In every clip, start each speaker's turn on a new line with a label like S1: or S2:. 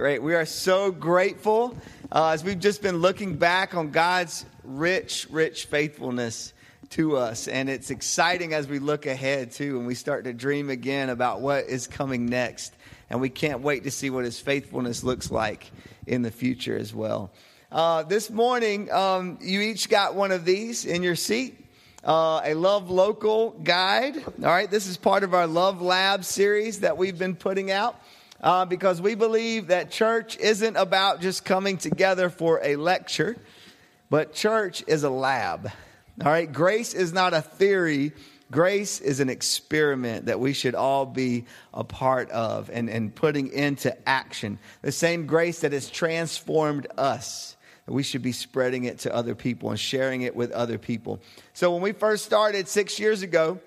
S1: Great. We are so grateful uh, as we've just been looking back on God's rich, rich faithfulness to us. And it's exciting as we look ahead, too, and we start to dream again about what is coming next. And we can't wait to see what his faithfulness looks like in the future as well. Uh, this morning, um, you each got one of these in your seat. Uh, a Love Local guide. All right, this is part of our Love Lab series that we've been putting out uh, because we believe that church isn't about just coming together for a lecture, but church is a lab. All right, grace is not a theory. Grace is an experiment that we should all be a part of and, and putting into action. The same grace that has transformed us, we should be spreading it to other people and sharing it with other people. So when we first started six years ago,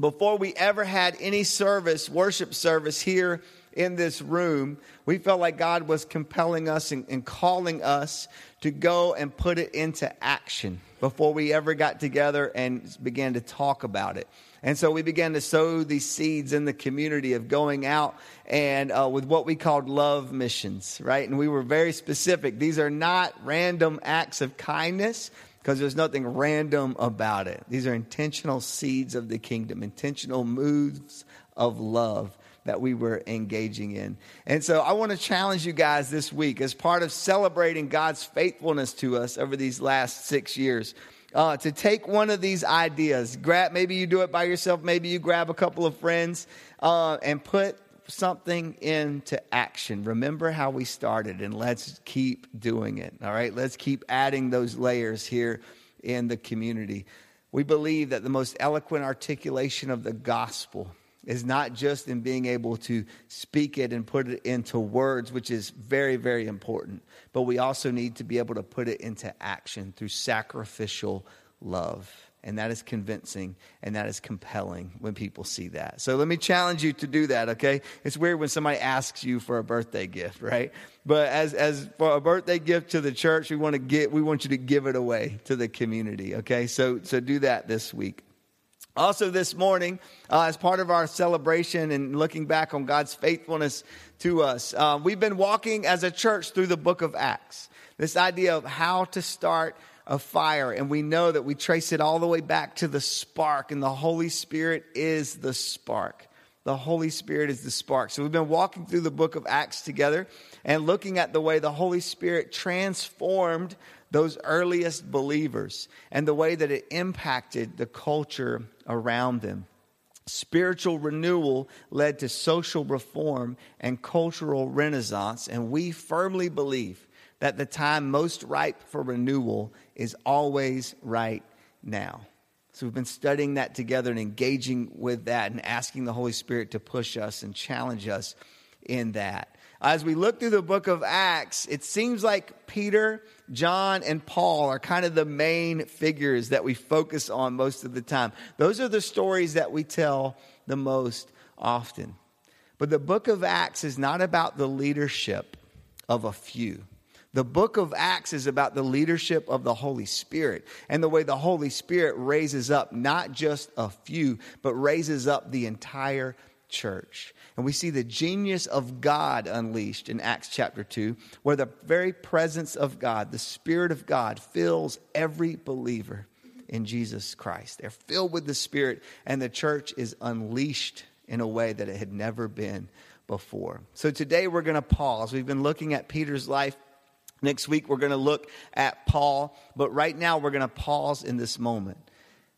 S1: before we ever had any service, worship service here in this room, we felt like God was compelling us and, and, calling us to go and put it into action before we ever got together and began to talk about it. And so we began to sow these seeds in the community of going out and uh, with what we called love missions, right? And we were very specific. These are not random acts of kindness because there's nothing random about it. These are intentional seeds of the kingdom, intentional moves of love that we were engaging in. And so I want to challenge you guys this week as part of celebrating God's faithfulness to us over these last six years. Uh, to take one of these ideas, grab maybe you do it by yourself, maybe you grab a couple of friends, uh, and put something into action. Remember how we started, and let's keep doing it. All right, let's keep adding those layers here in the community. We believe that the most eloquent articulation of the gospel is not just in being able to speak it and put it into words, which is very, very important, but we also need to be able to put it into action through sacrificial love. And that is convincing and that is compelling when people see that. So let me challenge you to do that, okay? It's weird when somebody asks you for a birthday gift, right? But as, as for a birthday gift to the church, we want to get, we want you to give it away to the community, okay? So, so do that this week. Also, this morning, uh, as part of our celebration and looking back on God's faithfulness to us, uh, we've been walking as a church through the book of Acts. This idea of how to start a fire, and we know that we trace it all the way back to the spark, and the Holy Spirit is the spark. The Holy Spirit is the spark. So we've been walking through the book of Acts together and looking at the way the Holy Spirit transformed those earliest believers and the way that it impacted the culture around them. Spiritual renewal led to social reform and cultural renaissance, and we firmly believe that the time most ripe for renewal is always right now. So we've been studying that together and engaging with that and asking the Holy Spirit to push us and challenge us in that. As we look through the book of Acts, it seems like Peter John and Paul are kind of the main figures that we focus on most of the time. Those are the stories that we tell the most often. But the book of Acts is not about the leadership of a few. The book of Acts is about the leadership of the Holy Spirit and the way the Holy Spirit raises up not just a few, but raises up the entire church. And we see the genius of God unleashed in Acts chapter 2, where the very presence of God, the Spirit of God, fills every believer in Jesus Christ. They're filled with the Spirit, and the church is unleashed in a way that it had never been before. So today we're going to pause. We've been looking at Peter's life. Next week we're going to look at Paul, but right now we're going to pause in this moment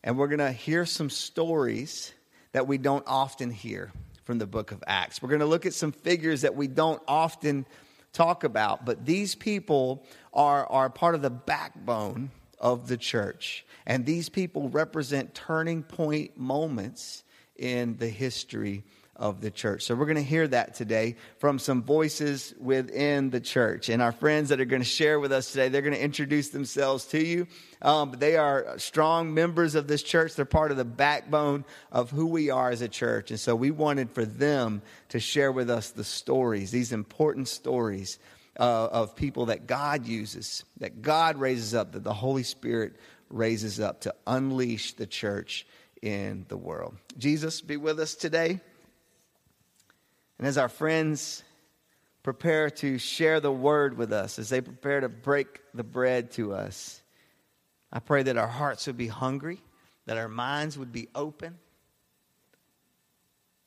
S1: and we're going to hear some stories that we don't often hear from the book of Acts. We're going to look at some figures that we don't often talk about, but these people are, are part of the backbone of the church. And these people represent turning point moments in the history of the church. So we're going to hear that today from some voices within the church. And our friends that are going to share with us today, they're going to introduce themselves to you. Um, they are strong members of this church. They're part of the backbone of who we are as a church. And so we wanted for them to share with us the stories, these important stories uh, of people that God uses, that God raises up, that the Holy Spirit raises up to unleash the church in the world. Jesus, be with us today. And as our friends prepare to share the word with us, as they prepare to break the bread to us. I pray that our hearts would be hungry, that our minds would be open.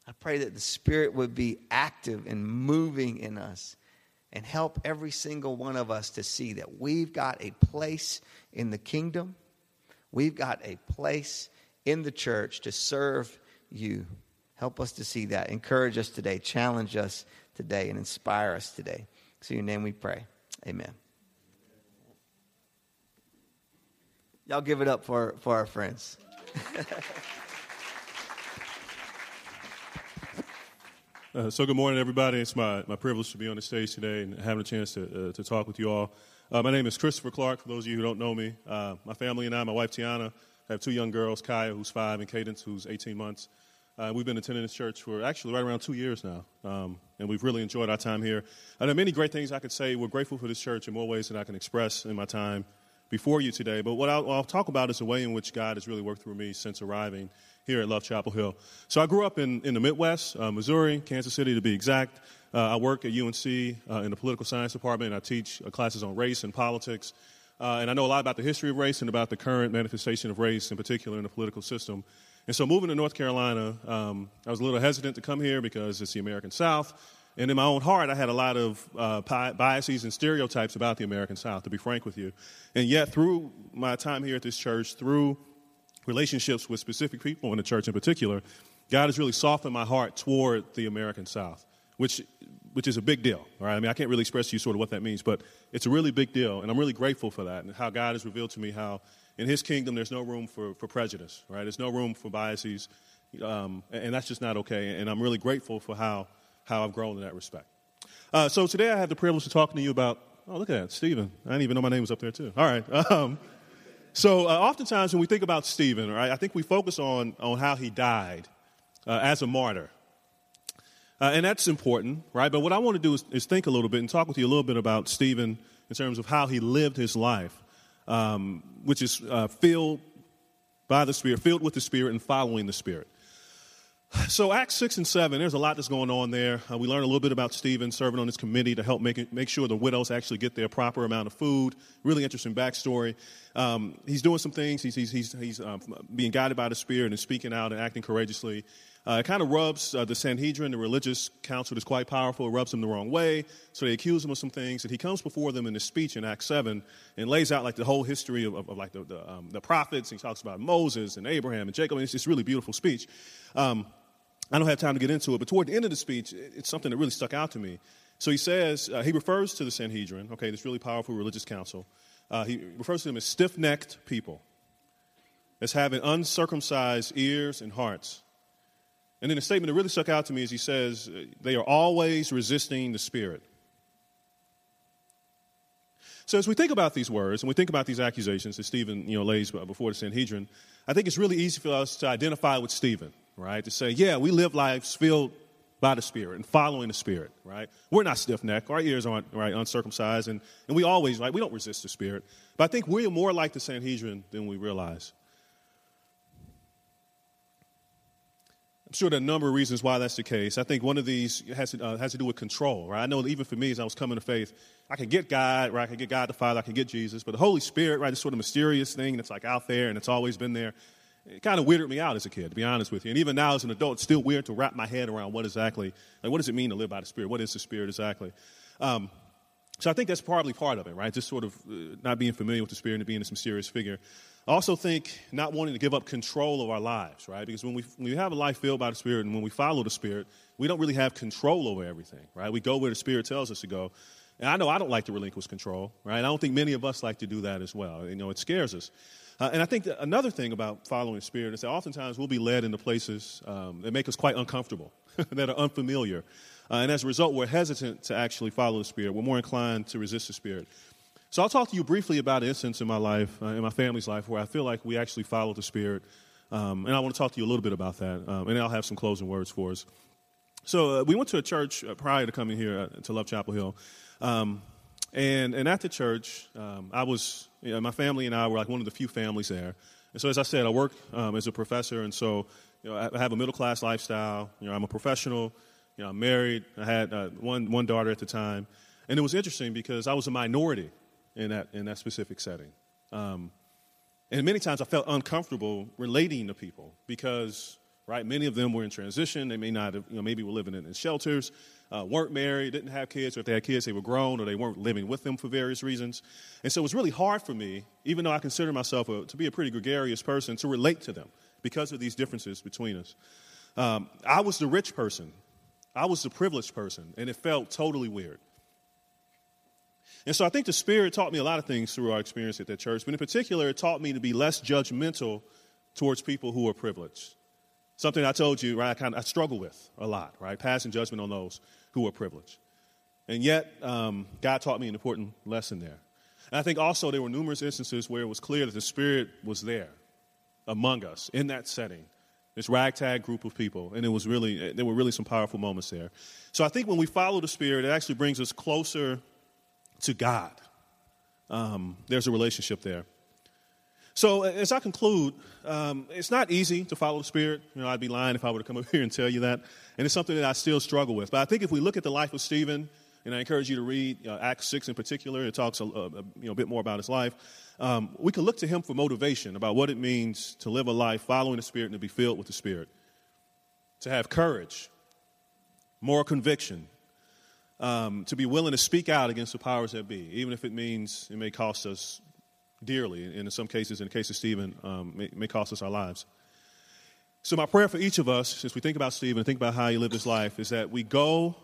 S1: I pray that the Spirit would be active and moving in us and help every single one of us to see that we've got a place in the kingdom, we've got a place in the church to serve you. Help us to see that. Encourage us today, challenge us today, and inspire us today. So, in your name we pray. Amen. Y'all give it up for, for our friends.
S2: uh, so, good morning, everybody. It's my, my privilege to be on the stage today and having a chance to, uh, to talk with you all. Uh, my name is Christopher Clark, for those of you who don't know me. Uh, my family and I, my wife Tiana, have two young girls, Kaya, who's five, and Cadence, who's 18 months. Uh, we've been attending this church for actually right around two years now, um, and we've really enjoyed our time here. And there are many great things I could say. We're grateful for this church in more ways than I can express in my time before you today. But what I'll, I'll, talk about is the way in which God has really worked through me since arriving here at Love Chapel Hill. So I grew up in, in the Midwest, uh, Missouri, Kansas City to be exact. Uh, I work at UNC uh, in the political science department. and I teach uh, classes on race and politics. Uh, and I know a lot about the history of race and about the current manifestation of race, in particular in the political system. And so moving to North Carolina, um, I was a little hesitant to come here because it's the American South. And in my own heart, I had a lot of uh, biases and stereotypes about the American South, to be frank with you. And yet, through my time here at this church, through relationships with specific people in the church in particular, God has really softened my heart toward the American South, which, which is a big deal. Right? I mean, I can't really express to you sort of what that means, but it's a really big deal. And I'm really grateful for that and how God has revealed to me how in his kingdom, there's no room for, for prejudice, right? There's no room for biases, um, and that's just not okay. And I'm really grateful for how, how I've grown in that respect. Uh, so today I have the privilege of talking to you about, oh, look at that, Stephen. I didn't even know my name was up there, too. All right. Um, so uh, oftentimes when we think about Stephen, right, I think we focus on, on how he died uh, as a martyr. Uh, and that's important, right? But what I want to do is, is think a little bit and talk with you a little bit about Stephen in terms of how he lived his life um, which is uh, filled by the Spirit, filled with the Spirit, and following the Spirit. So, Acts 6 and 7, there's a lot that's going on there. Uh, we learn a little bit about Stephen serving on this committee to help make, it, make sure the widows actually get their proper amount of food. Really interesting backstory. Um, he's doing some things, he's, he's, he's, he's uh, being guided by the Spirit and speaking out and acting courageously. Uh, it kind of rubs uh, the Sanhedrin, the religious council that's quite powerful, it rubs them the wrong way. So they accuse him of some things. And he comes before them in his speech in Acts 7 and lays out like the whole history of, of, of like the, the, um, the, prophets. He talks about Moses and Abraham and Jacob. And it's this really beautiful speech. Um, I don't have time to get into it, but toward the end of the speech, it's something that really stuck out to me. So he says, uh, he refers to the Sanhedrin, okay, this really powerful religious council. Uh, he refers to them as stiff necked people, as having uncircumcised ears and hearts and then a statement that really stuck out to me is he says, uh, they are always resisting the Spirit. So as we think about these words and we think about these accusations that Stephen you know, lays before the Sanhedrin, I think it's really easy for us to identify with Stephen, right? To say, yeah, we live lives filled by the Spirit and following the Spirit, right? We're not stiff necked. Our ears aren't right, uncircumcised. And, and we always, right, we don't resist the Spirit. But I think we're more like the Sanhedrin than we realize. I'm sure there are a number of reasons why that's the case. I think one of these has to, uh, has to do with control, right? I know even for me, as I was coming to faith, I could get God, right? I could get God the Father, I could get Jesus, but the Holy Spirit, right, this sort of mysterious thing that's like out there and it's always been there. It kind of weirded me out as a kid, to be honest with you. And even now as an adult, it's still weird to wrap my head around what exactly, like what does it mean to live by the Spirit? What is the Spirit exactly? Um, so I think that's probably part of it, right? Just sort of uh, not being familiar with the Spirit and being this mysterious figure. I also think not wanting to give up control of our lives, right? Because when we, when we have a life filled by the Spirit and when we follow the Spirit, we don't really have control over everything, right? We go where the Spirit tells us to go. And I know I don't like to relinquish control, right? I don't think many of us like to do that as well. You know, it scares us. Uh, and I think another thing about following the Spirit is that oftentimes we'll be led into places um, that make us quite uncomfortable, that are unfamiliar. Uh, and as a result, we're hesitant to actually follow the Spirit. We're more inclined to resist the Spirit. So I'll talk to you briefly about an instance in my life, uh, in my family's life, where I feel like we actually follow the Spirit. Um, and I want to talk to you a little bit about that. Um, and I'll have some closing words for us. So uh, we went to a church uh, prior to coming here uh, to Love Chapel Hill. Um, and, and at the church, um, I was, you know, my family and I were like one of the few families there. And so, as I said, I work um, as a professor, and so you know, I have a middle class lifestyle. You know, I'm a professional You know, I'm married. I had uh, one, one daughter at the time. And it was interesting because I was a minority in that, in that specific setting. Um, and many times I felt uncomfortable relating to people because, right, many of them were in transition. They may not have, you know, maybe were living in, in shelters, uh, weren't married, didn't have kids, or if they had kids, they were grown, or they weren't living with them for various reasons. And so it was really hard for me, even though I consider myself a, to be a pretty gregarious person, to relate to them because of these differences between us. Um, I was the rich person, I was the privileged person, and it felt totally weird. And so I think the Spirit taught me a lot of things through our experience at that church, but in particular, it taught me to be less judgmental towards people who are privileged. Something I told you, right, I, kind of, I struggle with a lot, right? Passing judgment on those who are privileged. And yet, um, God taught me an important lesson there. And I think also there were numerous instances where it was clear that the Spirit was there among us in that setting, this ragtag group of people. And it was really, there were really some powerful moments there. So I think when we follow the Spirit, it actually brings us closer to God. Um, there's a relationship there. So as I conclude, um, it's not easy to follow the Spirit. You know, I'd be lying if I were to come up here and tell you that. And it's something that I still struggle with. But I think if we look at the life of Stephen, and I encourage you to read uh, Acts 6 in particular, it talks a, a, you know, a bit more about his life. Um, we can look to him for motivation about what it means to live a life following the Spirit and to be filled with the Spirit. To have courage, moral conviction, um, to be willing to speak out against the powers that be, even if it means it may cost us dearly. And in some cases, in the case of Stephen, um, may, may cost us our lives. So, my prayer for each of us, as we think about Stephen and think about how he lived his life, is that we go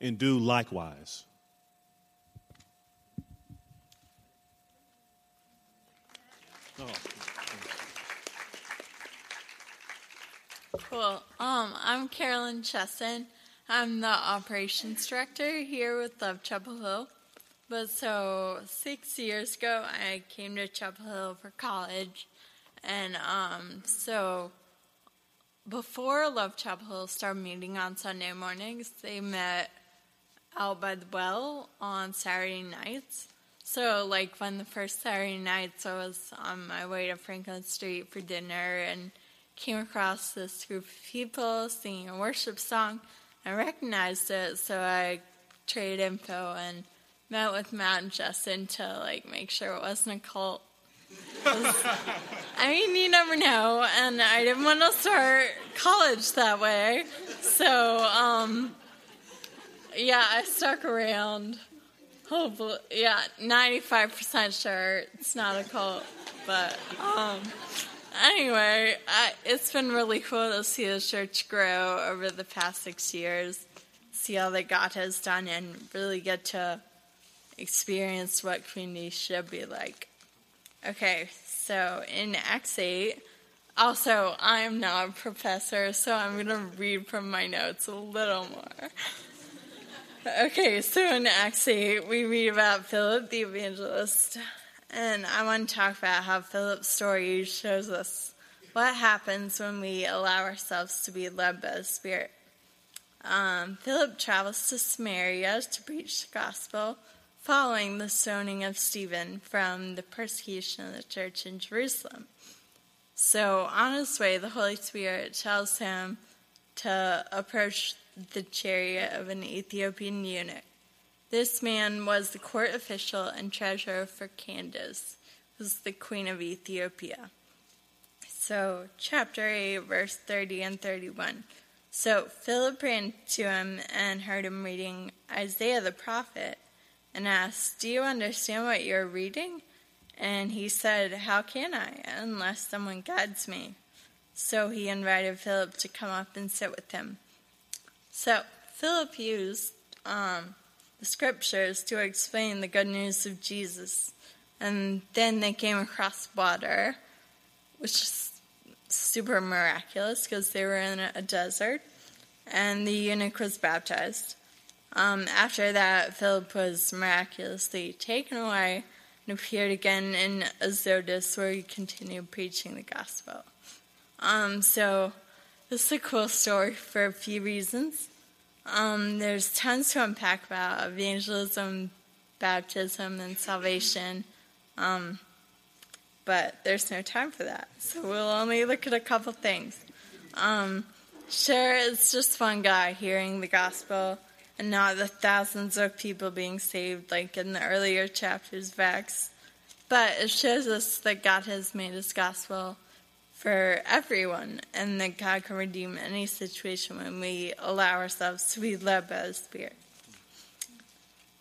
S2: and do likewise.
S3: Oh. Cool. Um, I'm Carolyn Chesson. I'm the operations director here with Love Chapel Hill. But so six years ago, I came to Chapel Hill for college, and um, so before Love Chapel Hill started meeting on Sunday mornings, they met out by the well on Saturday nights. So, like when the first Saturday nights, I was on my way to Franklin Street for dinner and came across this group of people singing a worship song. I recognized it, so I traded info and met with Matt and Justin to like make sure it wasn't a cult. I mean, you never know, and I didn't want to start college that way, so um, yeah, I stuck around. Hopefully, yeah, ninety-five percent sure it's not a cult, but um, anyway, I, it's been really cool to see the church grow over the past six years, see all that God has done, and really get to experience what community should be like. Okay, so in Acts 8, also, I'm not a professor, so I'm going to read from my notes a little more. Okay, so in Acts 8, we read about Philip the evangelist. And I want to talk about how Philip's story shows us what happens when we allow ourselves to be led by the Spirit. Um, Philip travels to Samaria to preach the gospel following the stoning of Stephen from the persecution of the church in Jerusalem. So, on his way, the Holy Spirit tells him to approach the chariot of an Ethiopian eunuch. This man was the court official and treasurer for Candace, who was the queen of Ethiopia. So, chapter 8, verse 30 and 31. So, Philip ran to him and heard him reading Isaiah the prophet and asked, Do you understand what you're reading? And he said, How can I, unless someone guides me? So he invited Philip to come up and sit with him. So Philip used um, the scriptures to explain the good news of Jesus. And then they came across water, which is super miraculous because they were in a desert. And the eunuch was baptized. Um, after that, Philip was miraculously taken away and appeared again in Azotus, where he continued preaching the gospel. Um, so, this is a cool story for a few reasons. Um, there's tons to unpack about evangelism, baptism, and salvation, um, but there's no time for that. So, we'll only look at a couple things. Um, Sure, it's just one guy hearing the gospel and not the thousands of people being saved like in the earlier chapters of Acts. But it shows us that God has made his gospel for everyone and that God can redeem any situation when we allow ourselves to be led by the Spirit.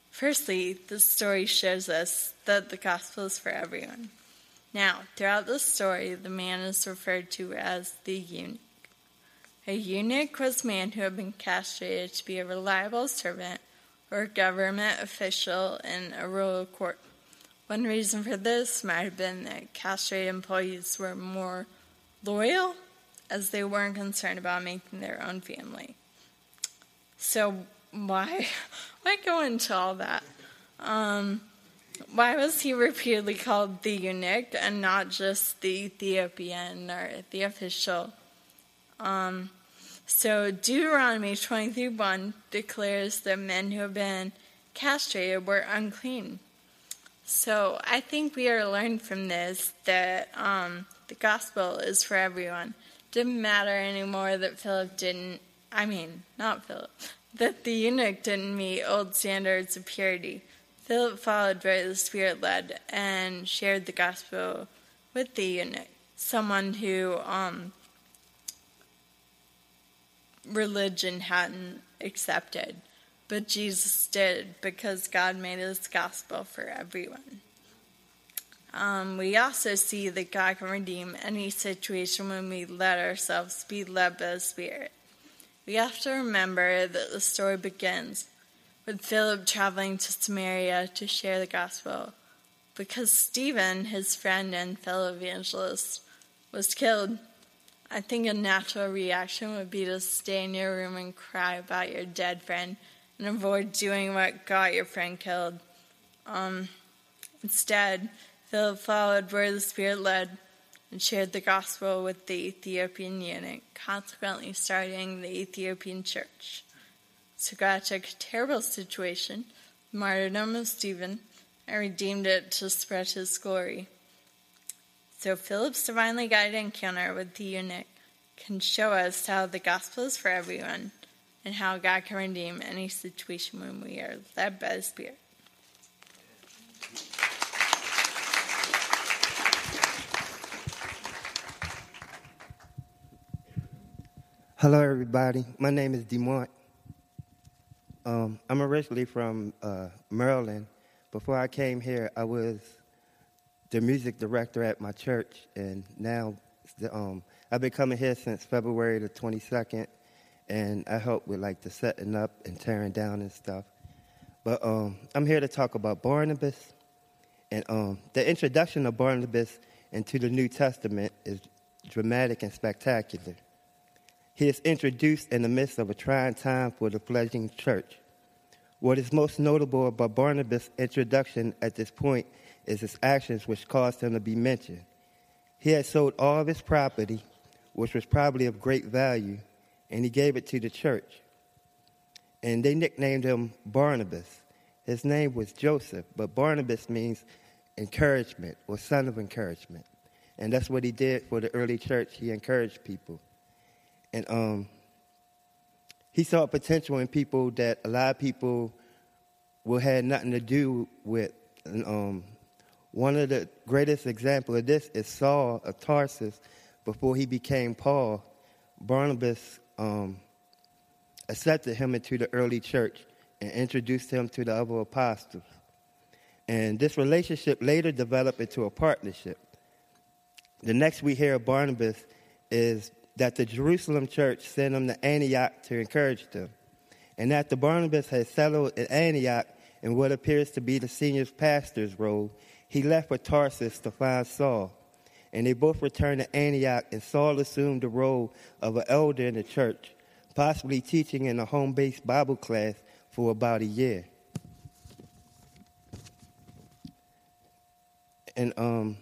S3: Firstly, the story shows us that the gospel is for everyone. Now, throughout the story, the man is referred to as the eunuch. A eunuch was a man who had been castrated to be a reliable servant or government official in a royal court. One reason for this might have been that castrated employees were more loyal as they weren't concerned about making their own family. So why why go into all that? Um, why was he repeatedly called the eunuch and not just the Ethiopian or the official? Um, so Deuteronomy 23 1 declares that men who have been castrated were unclean. So I think we are learning from this that um, the gospel is for everyone. Didn't matter anymore that Philip didn't, I mean, not Philip, that the eunuch didn't meet old standards of purity. Philip followed where the Spirit led and shared the gospel with the eunuch, someone who um, religion hadn't accepted, but Jesus did because God made his gospel for everyone. Um, we also see that God can redeem any situation when we let ourselves be led by the Spirit. We have to remember that the story begins with Philip traveling to Samaria to share the gospel because Stephen, his friend and fellow evangelist, was killed I think a natural reaction would be to stay in your room and cry about your dead friend and avoid doing what got your friend killed. Um, instead, Philip followed where the Spirit led and shared the gospel with the Ethiopian eunuch, consequently starting the Ethiopian church. God took a terrible situation, martyrdom of Stephen, and redeemed it to spread his glory. So Philip's divinely guided encounter with the eunuch can show us how the gospel is for everyone and how God can redeem any situation when we are led by the Spirit.
S4: Hello, everybody. My name is Demont. Um, I'm originally from uh, Maryland. Before I came here, I was the music director at my church, and now the, um, I've been coming here since February the 22nd, and I help with like the setting up and tearing down and stuff. But um, I'm here to talk about Barnabas, and um, the introduction of Barnabas into the New Testament is dramatic and spectacular. He is introduced in the midst of a trying time for the fledgling church. What is most notable about Barnabas' introduction at this point is his actions which caused him to be mentioned. He had sold all of his property, which was probably of great value, and he gave it to the church. And they nicknamed him Barnabas. His name was Joseph, but Barnabas means encouragement or son of encouragement. And that's what he did for the early church. He encouraged people. And um, he saw potential in people that a lot of people will have nothing to do with. And, um, one of the greatest examples of this is Saul of Tarsus before he became Paul. Barnabas um, accepted him into the early church and introduced him to the other apostles. And this relationship later developed into a partnership. The next we hear of Barnabas is that the Jerusalem church sent him to Antioch to encourage them. And after Barnabas had settled in Antioch in what appears to be the senior pastor's role, he left for Tarsus to find Saul. And they both returned to Antioch, and Saul assumed the role of an elder in the church, possibly teaching in a home based Bible class for about a year. And um,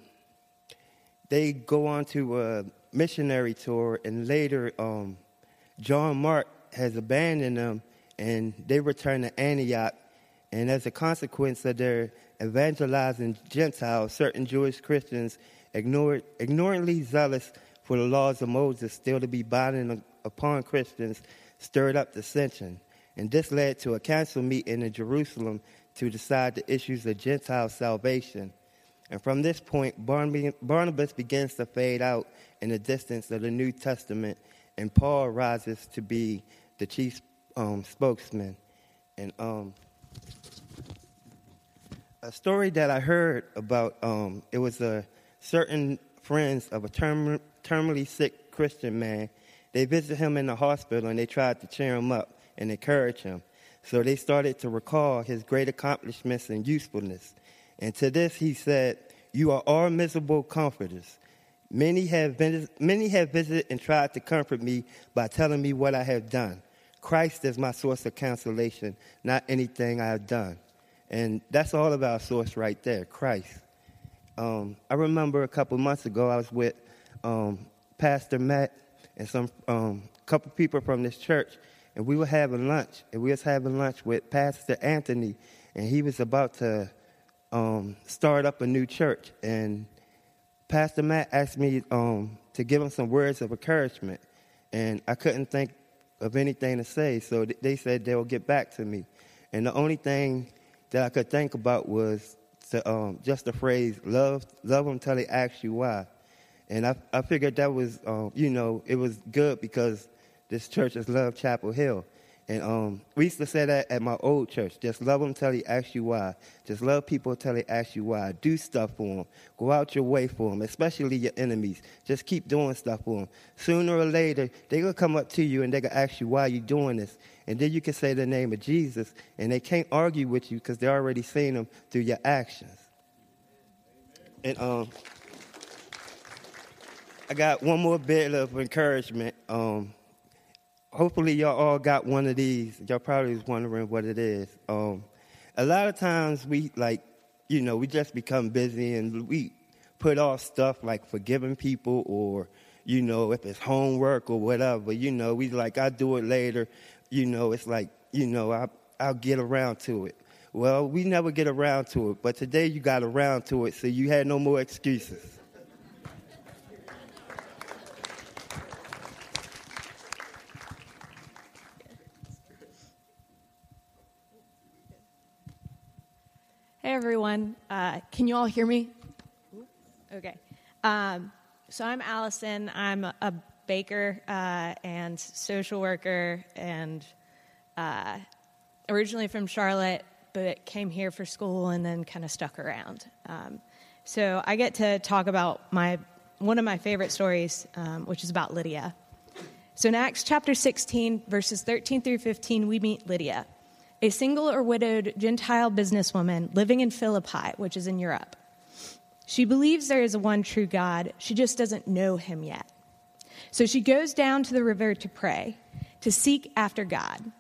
S4: they go on to a missionary tour, and later um, John Mark has abandoned them, and they return to Antioch. And as a consequence of their evangelizing Gentiles, certain Jewish Christians ignored, ignorantly zealous for the laws of Moses still to be binding upon Christians stirred up dissension, and this led to a council meeting in Jerusalem to decide the issues of Gentile salvation. And from this point, Barnabas begins to fade out in the distance of the New Testament, and Paul rises to be the chief um, spokesman. And um, a story that I heard about um, it was a certain friends of a term, terminally sick Christian man. They visited him in the hospital and they tried to cheer him up and encourage him. So they started to recall his great accomplishments and usefulness. And to this he said, You are all miserable comforters. Many have, been, many have visited and tried to comfort me by telling me what I have done. Christ is my source of consolation, not anything I have done. And that's all of our source right there, Christ. Um, I remember a couple months ago, I was with um, Pastor Matt and some um, couple people from this church, and we were having lunch. And we was having lunch with Pastor Anthony, and he was about to um, start up a new church. And Pastor Matt asked me um, to give him some words of encouragement, and I couldn't think of anything to say, so they said they'll get back to me. And the only thing that I could think about was to, um, just the phrase "love, love them till they ask you why," and I, I figured that was, um, you know, it was good because this church is Love Chapel Hill, and um, we used to say that at my old church. Just love them till they ask you why. Just love people till they ask you why. Do stuff for them. Go out your way for them, especially your enemies. Just keep doing stuff for them. Sooner or later, they're going to come up to you and they're going to ask you why you're doing this. And then you can say the name of Jesus, and they can't argue with you because they're already seeing them through your actions. And um, I got one more bit of encouragement. Um, hopefully y'all all got one of these. Y'all probably was wondering what it is. Um, a lot of times we like, you know, we just become busy and we put off stuff like forgiving people or, you know, if it's homework or whatever. You know, we like I do it later. You know, it's like, you know, I I'll get around to it. Well, we never get around to it, but today you got around to it, so you had no more excuses.
S5: Hey everyone, uh, can you all hear me? Okay. Um, so I'm Allison. I'm a baker uh, and social worker, and uh, originally from Charlotte, but came here for school and then kind of stuck around. Um, so I get to talk about my one of my favorite stories, um, which is about Lydia. So in Acts chapter 16, verses 13 through 15, we meet Lydia a single or widowed Gentile businesswoman living in Philippi, which is in Europe. She believes there is a one true God, she just doesn't know him yet. So she goes down to the river to pray, to seek after God,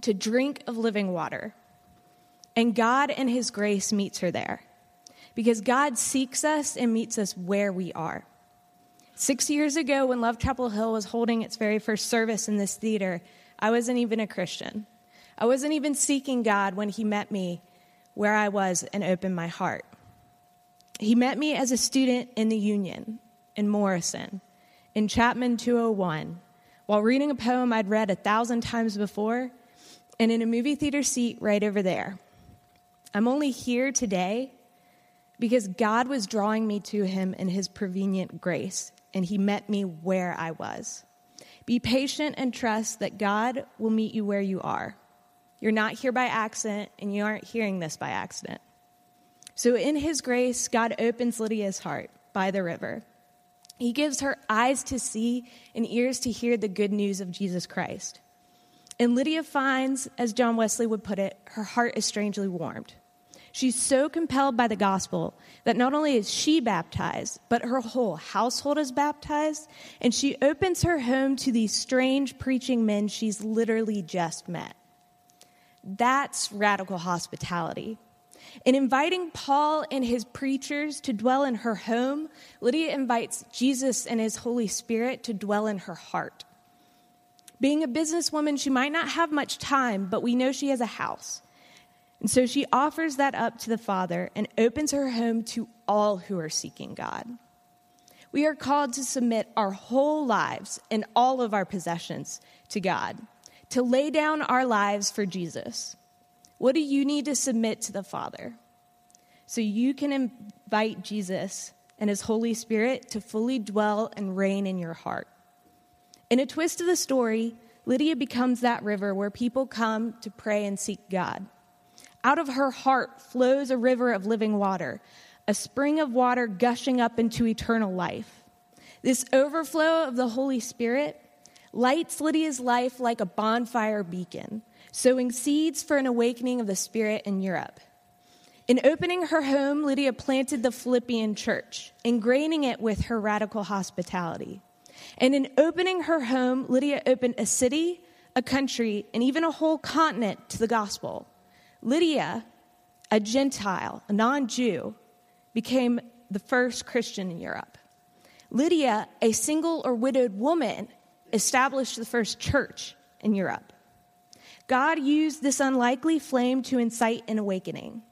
S5: to drink of living water. And God, in his grace, meets her there. Because God seeks us and meets us where we are. Six years ago, when Love Chapel Hill was holding its very first service in this theater, I wasn't even a Christian. I wasn't even seeking God when He met me where I was and opened my heart. He met me as a student in the Union in Morrison, in Chapman 201, while reading a poem I'd read a thousand times before, and in a movie theater seat right over there. I'm only here today because God was drawing me to Him in His prevenient grace, and He met me where I was. Be patient and trust that God will meet you where you are. You're not here by accident, and you aren't hearing this by accident. So, in His grace, God opens Lydia's heart by the river. He gives her eyes to see and ears to hear the good news of Jesus Christ. And Lydia finds, as John Wesley would put it, her heart is strangely warmed. She's so compelled by the gospel that not only is she baptized, but her whole household is baptized, and she opens her home to these strange preaching men she's literally just met. That's radical hospitality. In inviting Paul and his preachers to dwell in her home, Lydia invites Jesus and his Holy Spirit to dwell in her heart. Being a businesswoman, she might not have much time, but we know she has a house. And so she offers that up to the Father and opens her home to all who are seeking God. We are called to submit our whole lives and all of our possessions to God, to lay down our lives for Jesus. What do you need to submit to the Father? So you can invite Jesus and his Holy Spirit to fully dwell and reign in your heart. In a twist of the story, Lydia becomes that river where people come to pray and seek God. Out of her heart flows a river of living water, a spring of water gushing up into eternal life. This overflow of the Holy Spirit lights Lydia's life like a bonfire beacon, sowing seeds for an awakening of the Spirit in Europe. In opening her home, Lydia planted the Philippian church, ingraining it with her radical hospitality. And in opening her home, Lydia opened a city, a country, and even a whole continent to the gospel. Lydia, a Gentile, a non Jew, became the first Christian in Europe. Lydia, a single or widowed woman, established the first church in Europe. God used this unlikely flame to incite an awakening.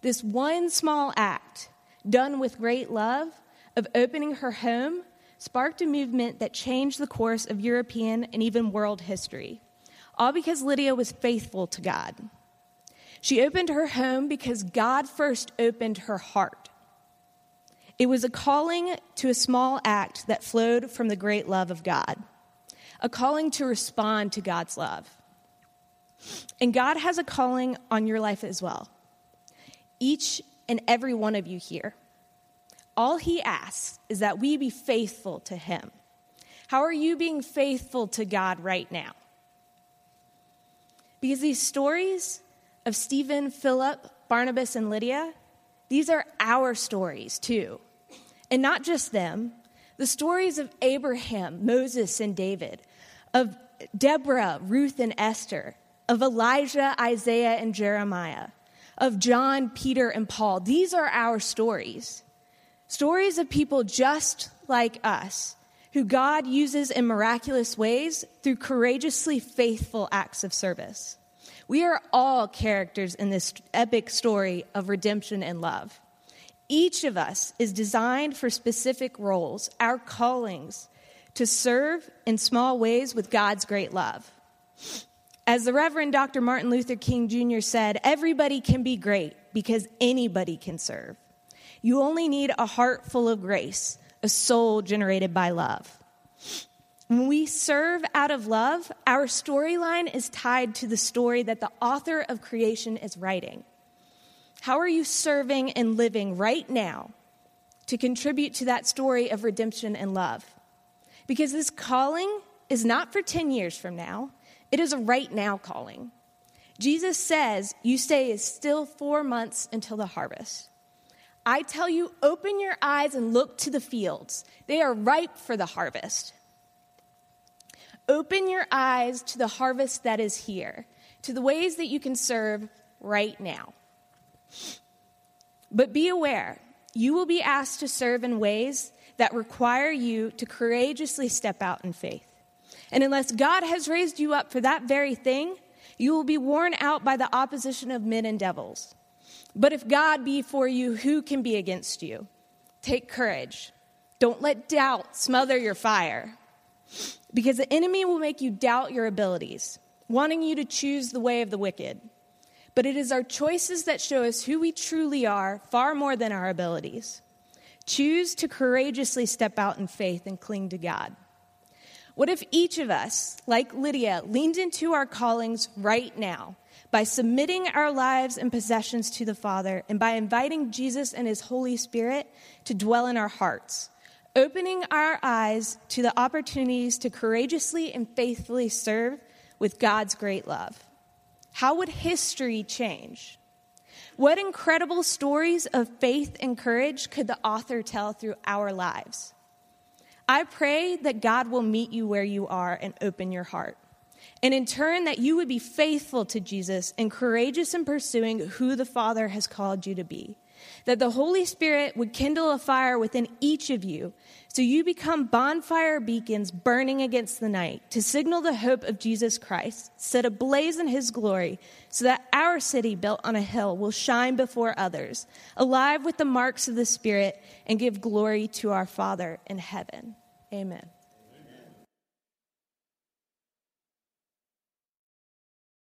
S5: This one small act, done with great love, of opening her home, sparked a movement that changed the course of European and even world history, all because Lydia was faithful to God. She opened her home because God first opened her heart. It was a calling to a small act that flowed from the great love of God, a calling to respond to God's love. And God has a calling on your life as well each and every one of you here. All he asks is that we be faithful to him. How are you being faithful to God right now? Because these stories of Stephen, Philip, Barnabas, and Lydia, these are our stories too. And not just them, the stories of Abraham, Moses, and David, of Deborah, Ruth, and Esther, of Elijah, Isaiah, and Jeremiah, of John, Peter, and Paul. These are our stories. Stories of people just like us, who God uses in miraculous ways through courageously faithful acts of service. We are all characters in this epic story of redemption and love. Each of us is designed for specific roles, our callings, to serve in small ways with God's great love. As the Reverend Dr. Martin Luther King Jr. said, everybody can be great because anybody can serve. You only need a heart full of grace, a soul generated by love. When we serve out of love, our storyline is tied to the story that the author of creation is writing. How are you serving and living right now to contribute to that story of redemption and love? Because this calling is not for 10 years from now, it is a right now calling. Jesus says, You stay is still four months until the harvest. I tell you, open your eyes and look to the fields. They are ripe for the harvest. Open your eyes to the harvest that is here, to the ways that you can serve right now. But be aware, you will be asked to serve in ways that require you to courageously step out in faith. And unless God has raised you up for that very thing, you will be worn out by the opposition of men and devils. But if God be for you, who can be against you? Take courage. Don't let doubt smother your fire. Because the enemy will make you doubt your abilities, wanting you to choose the way of the wicked. But it is our choices that show us who we truly are far more than our abilities. Choose to courageously step out in faith and cling to God. What if each of us, like Lydia, leaned into our callings right now by submitting our lives and possessions to the Father and by inviting Jesus and His Holy Spirit to dwell in our hearts, opening our eyes to the opportunities to courageously and faithfully serve with God's great love? How would history change? What incredible stories of faith and courage could the author tell through our lives? I pray that God will meet you where you are and open your heart. And in turn, that you would be faithful to Jesus and courageous in pursuing who the Father has called you to be. that the Holy Spirit would kindle a fire within each of you, so you become bonfire beacons burning against the night to signal the hope of Jesus Christ, set ablaze in his glory, so that our city built on a hill will shine before others, alive with the marks of the Spirit, and give glory to our Father in heaven. Amen.